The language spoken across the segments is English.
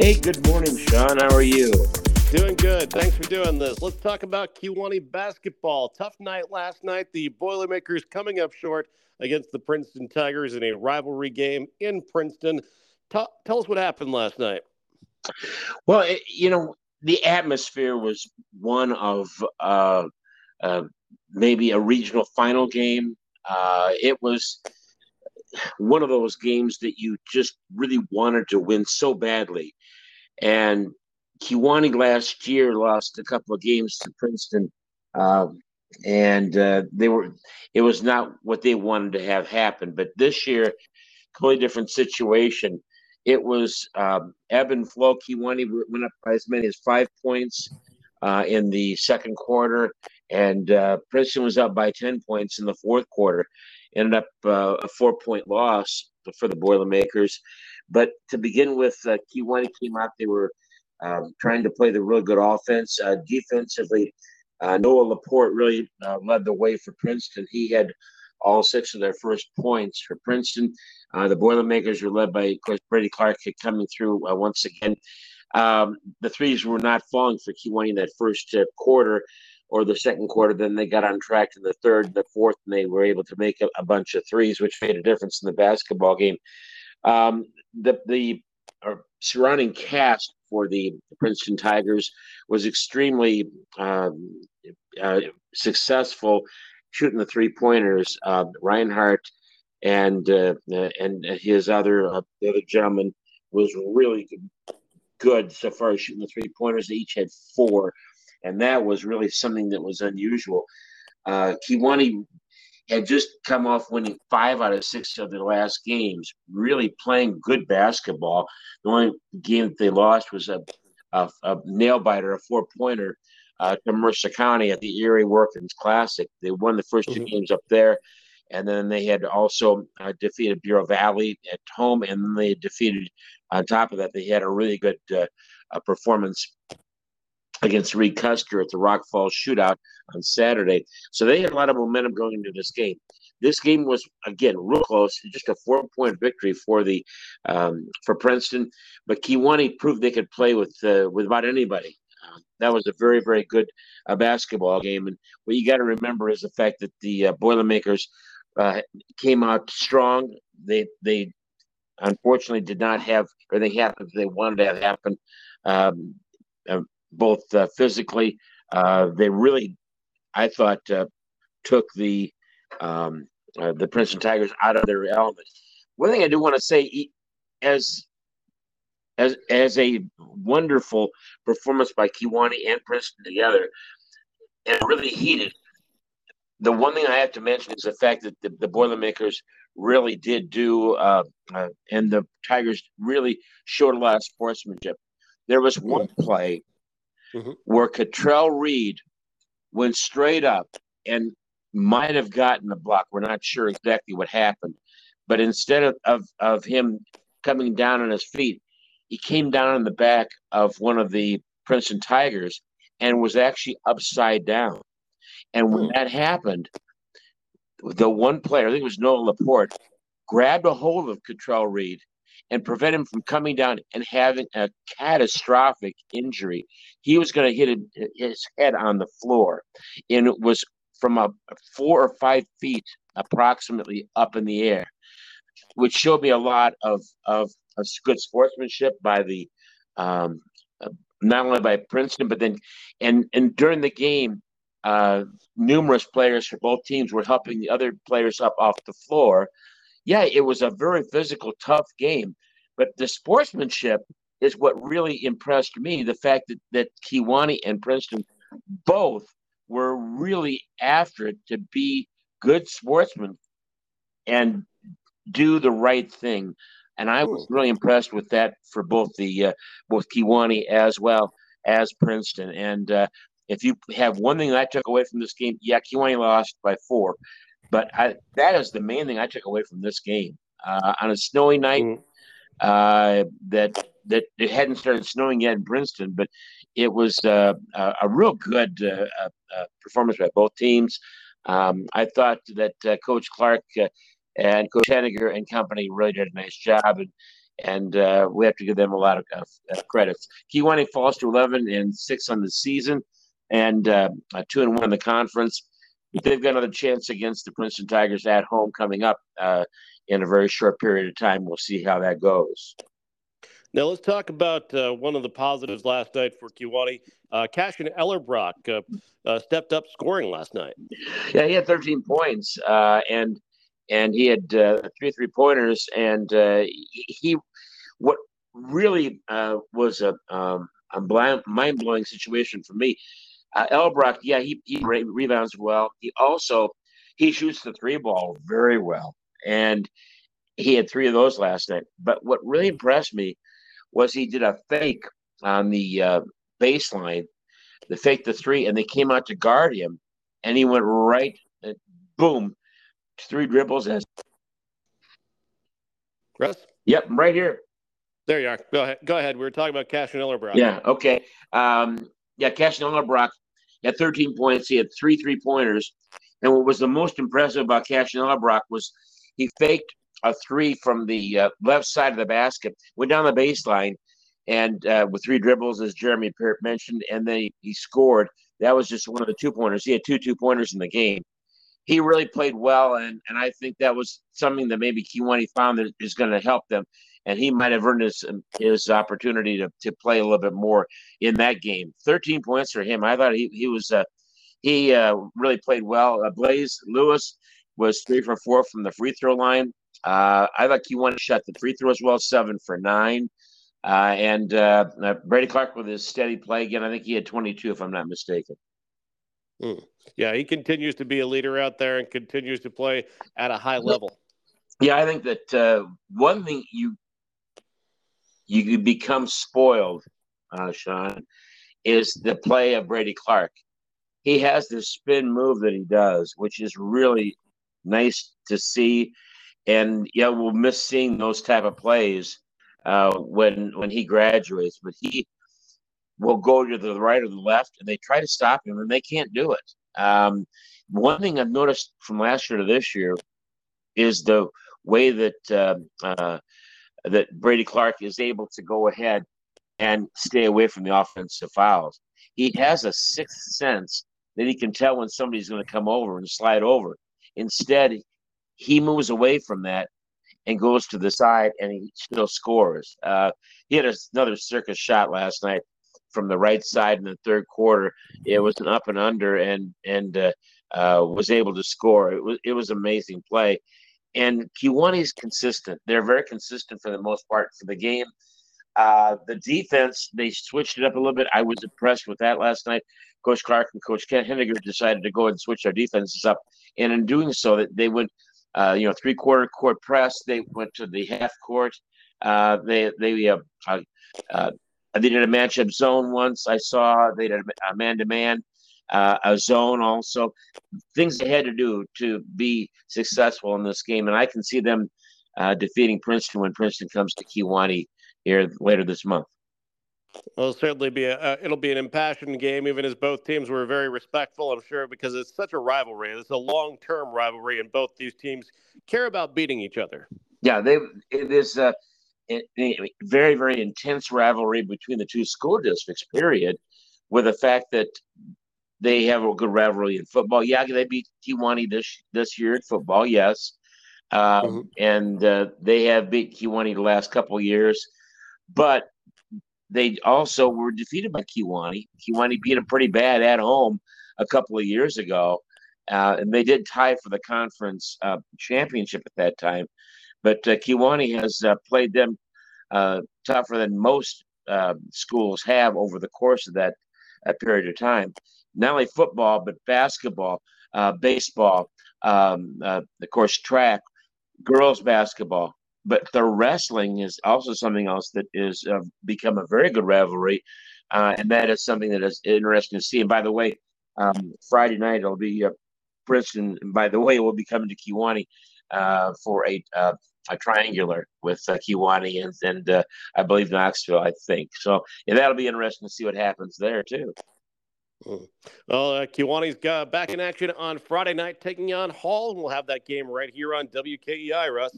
Hey, good morning, Sean. How are you? Doing good. Thanks for doing this. Let's talk about Kewanee basketball. Tough night last night. The Boilermakers coming up short against the Princeton Tigers in a rivalry game in Princeton. Tell, tell us what happened last night. Well, it, you know, the atmosphere was one of uh, uh, maybe a regional final game. Uh, it was one of those games that you just really wanted to win so badly. And Kewanee last year lost a couple of games to Princeton, um, and uh, they were it was not what they wanted to have happen. But this year, completely different situation. It was um, ebb and flow. Kewanee went up by as many as five points uh, in the second quarter, and uh, Princeton was up by ten points in the fourth quarter. Ended up uh, a four point loss for the Boilermakers. But to begin with, uh, Kewanee came out. They were um, trying to play the real good offense. Uh, defensively, uh, Noah Laporte really uh, led the way for Princeton. He had all six of their first points for Princeton. Uh, the Boilermakers were led by, of course, Brady Clark coming through uh, once again. Um, the threes were not falling for Kewanee in that first uh, quarter or the second quarter. Then they got on track in the third the fourth, and they were able to make a, a bunch of threes, which made a difference in the basketball game. Um, the the surrounding cast for the Princeton Tigers was extremely um, uh, successful shooting the three pointers. Uh, Reinhardt and uh, and his other uh, the other gentleman was really good, so far as shooting the three pointers. They each had four, and that was really something that was unusual. Uh, Kewanee had just come off winning five out of six of their last games, really playing good basketball. The only game that they lost was a, a, a nail biter, a four pointer uh, to Mercer County at the Erie Workings Classic. They won the 1st 2 mm-hmm. games up there. And then they had also uh, defeated Bureau Valley at home, and then they defeated. On top of that, they had a really good uh, performance against Reed Custer at the Rock Falls Shootout on Saturday. So they had a lot of momentum going into this game. This game was again real close, just a four-point victory for the um, for Princeton. But Kewanee proved they could play with uh, with about anybody. Uh, that was a very very good uh, basketball game. And what you got to remember is the fact that the uh, Boilermakers uh, came out strong. They they unfortunately did not have or they happened they wanted to have happen. Um, both uh, physically. Uh, they really, I thought, uh, took the um, uh, the Princeton Tigers out of their element. One thing I do want to say, as as as a wonderful performance by Kewanee and Princeton together, and really heated. The one thing I have to mention is the fact that the, the Boilermakers really did do, uh, uh, and the Tigers really showed a lot of sportsmanship. There was one play mm-hmm. where Cottrell Reed went straight up and might have gotten the block. We're not sure exactly what happened. But instead of, of, of him coming down on his feet, he came down on the back of one of the Princeton Tigers and was actually upside down. And when mm. that happened, the one player, I think it was Noah Laporte, grabbed a hold of Cottrell Reed and prevent him from coming down and having a catastrophic injury. He was going to hit his head on the floor, and it was from a four or five feet approximately up in the air, which showed me a lot of of, of good sportsmanship by the um, not only by Princeton, but then and and during the game, uh, numerous players for both teams were helping the other players up off the floor yeah, it was a very physical, tough game, but the sportsmanship is what really impressed me. The fact that that Kewanee and Princeton both were really after it to be good sportsmen and do the right thing. And I was really impressed with that for both the uh, both Kewanee as well as Princeton. And uh, if you have one thing that I took away from this game, yeah, Kewanee lost by four, but I, that is the main thing I took away from this game. Uh, on a snowy night, mm. uh, that that it hadn't started snowing yet in Princeton, but it was uh, a, a, real good uh, uh, uh, performance by both teams. Um, I thought that Coach Clark and Coach Henniger and company really did a nice job, and and uh, we have to give them a lot of uh, credits. Kewanee falls to 11 and six on the season, and uh, two and one in the conference. They've got another chance against the Princeton Tigers at home coming up uh, in a very short period of time. We'll see how that goes. Now let's talk about uh, one of the positives last night for Kewanee. Uh, Kashen Ellerbroock uh, uh, stepped up scoring last night. Yeah, he had 13 points, uh, and and he had uh, three three pointers, and uh, he what really was a um, a mind blowing situation for me. Uh, Ellerbroock, yeah, he, he rebounds well. He also he shoots the three ball very well, and he had three of those last night. But what really impressed me was he did a fake on the uh, baseline, the fake the three, and they came out to guard him, and he went right, and boom, three dribbles as. Russ. Yep, right here. There you are. Go ahead. Go ahead. We were talking about Cash and Ellerbroock. Yeah. Okay. Um, yeah, Kashen Ellerbroock had 13 points. He had three three pointers, and what was the most impressive about Kashen Ellerbroock was he faked a three from the uh, left side of the basket, went down the baseline, and uh, with three dribbles, as Jeremy mentioned, and then he, he scored. That was just one of the two pointers. He had two two pointers in the game. He really played well, and and I think that was something that maybe Kewanee found that is going to help them, and he might have earned his his opportunity to, to play a little bit more in that game. Thirteen points for him. I thought he he was uh, he uh, really played well. Uh, Blaze Lewis was three for four from the free throw line. Uh, I thought Kewanee shot the free throw as well, seven for nine. Uh, and uh, uh, Brady Clark with his steady play again. I think he had 22, if I'm not mistaken. Hmm. Yeah, he continues to be a leader out there and continues to play at a high level. Yeah, I think that uh, one thing you you become spoiled, uh, Sean, is the play of Brady Clark. He has this spin move that he does, which is really nice to see and yeah, we'll miss seeing those type of plays uh, when when he graduates. But he will go to the right or the left, and they try to stop him, and they can't do it. Um, one thing I've noticed from last year to this year is the way that uh, uh, that Brady Clark is able to go ahead and stay away from the offensive fouls. He has a sixth sense that he can tell when somebody's going to come over and slide over. Instead, he moves away from that and goes to the side and he still scores. Uh, he had another circus shot last night from the right side in the third quarter. It was an up and under and and uh, uh, was able to score. It was it was amazing play. And is consistent. They're very consistent for the most part for the game. Uh, the defense, they switched it up a little bit. I was impressed with that last night. Coach Clark and Coach Ken Henniger decided to go and switch their defenses up. And in doing so, that they went uh, you know, three quarter court press. They went to the half court. Uh, they they uh, uh, uh they did a matchup zone once. I saw they did a man to man, a zone also. Things they had to do to be successful in this game, and I can see them uh, defeating Princeton when Princeton comes to Kewanee here later this month. It'll certainly be a uh, it'll be an impassioned game, even as both teams were very respectful. I'm sure because it's such a rivalry. It's a long term rivalry, and both these teams care about beating each other. Yeah, they it is a very very intense rivalry between the two school districts. Period. With the fact that they have a good rivalry in football. Yeah, they beat Kewanee this this year in football. Yes, um, mm-hmm. and uh, they have beat Kewanee the last couple years, but they also were defeated by Kewanee. Kewanee beat them pretty bad at home a couple of years ago, uh, and they did tie for the conference uh, championship at that time. But uh, Kewanee has uh, played them uh, tougher than most uh, schools have over the course of that, that period of time. Not only football, but basketball, uh, baseball, um, of course, track, girls basketball, but the wrestling is also something else that is uh, become a very good rivalry, uh, and that is something that is interesting to see. And by the way, um, Friday night it'll be uh, Princeton. And by the way, we'll be coming to uh, for a uh, a triangular with uh, Kewanee and, and uh, I believe Knoxville. I think so. Yeah, that'll be interesting to see what happens there too. Mm. Well, uh, got back in action on Friday night, taking on Hall, and we'll have that game right here on WKEI, Russ.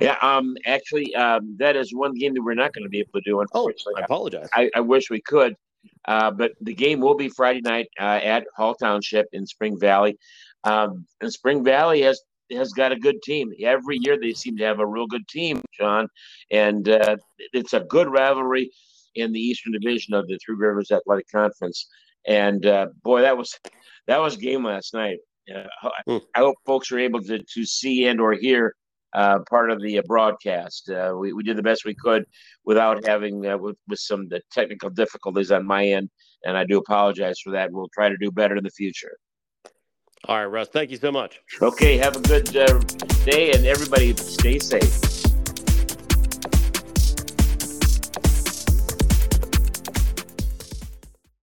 Yeah, um, actually, um, that is one game that we're not going to be able to do. Unfortunately, oh, I apologize. I, I wish we could, uh, but the game will be Friday night uh, at Hall Township in Spring Valley. Um, and Spring Valley has has got a good team. Every year they seem to have a real good team, John, and uh, it's a good rivalry in the Eastern Division of the Three Rivers Athletic Conference. And uh, boy, that was that was game last night. Uh, mm. I hope folks are able to to see and or hear uh, part of the uh, broadcast. Uh, we, we did the best we could without having uh, with, with some the technical difficulties on my end, and I do apologize for that. We'll try to do better in the future. All right, Russ. Thank you so much. Okay. Have a good uh, day, and everybody stay safe.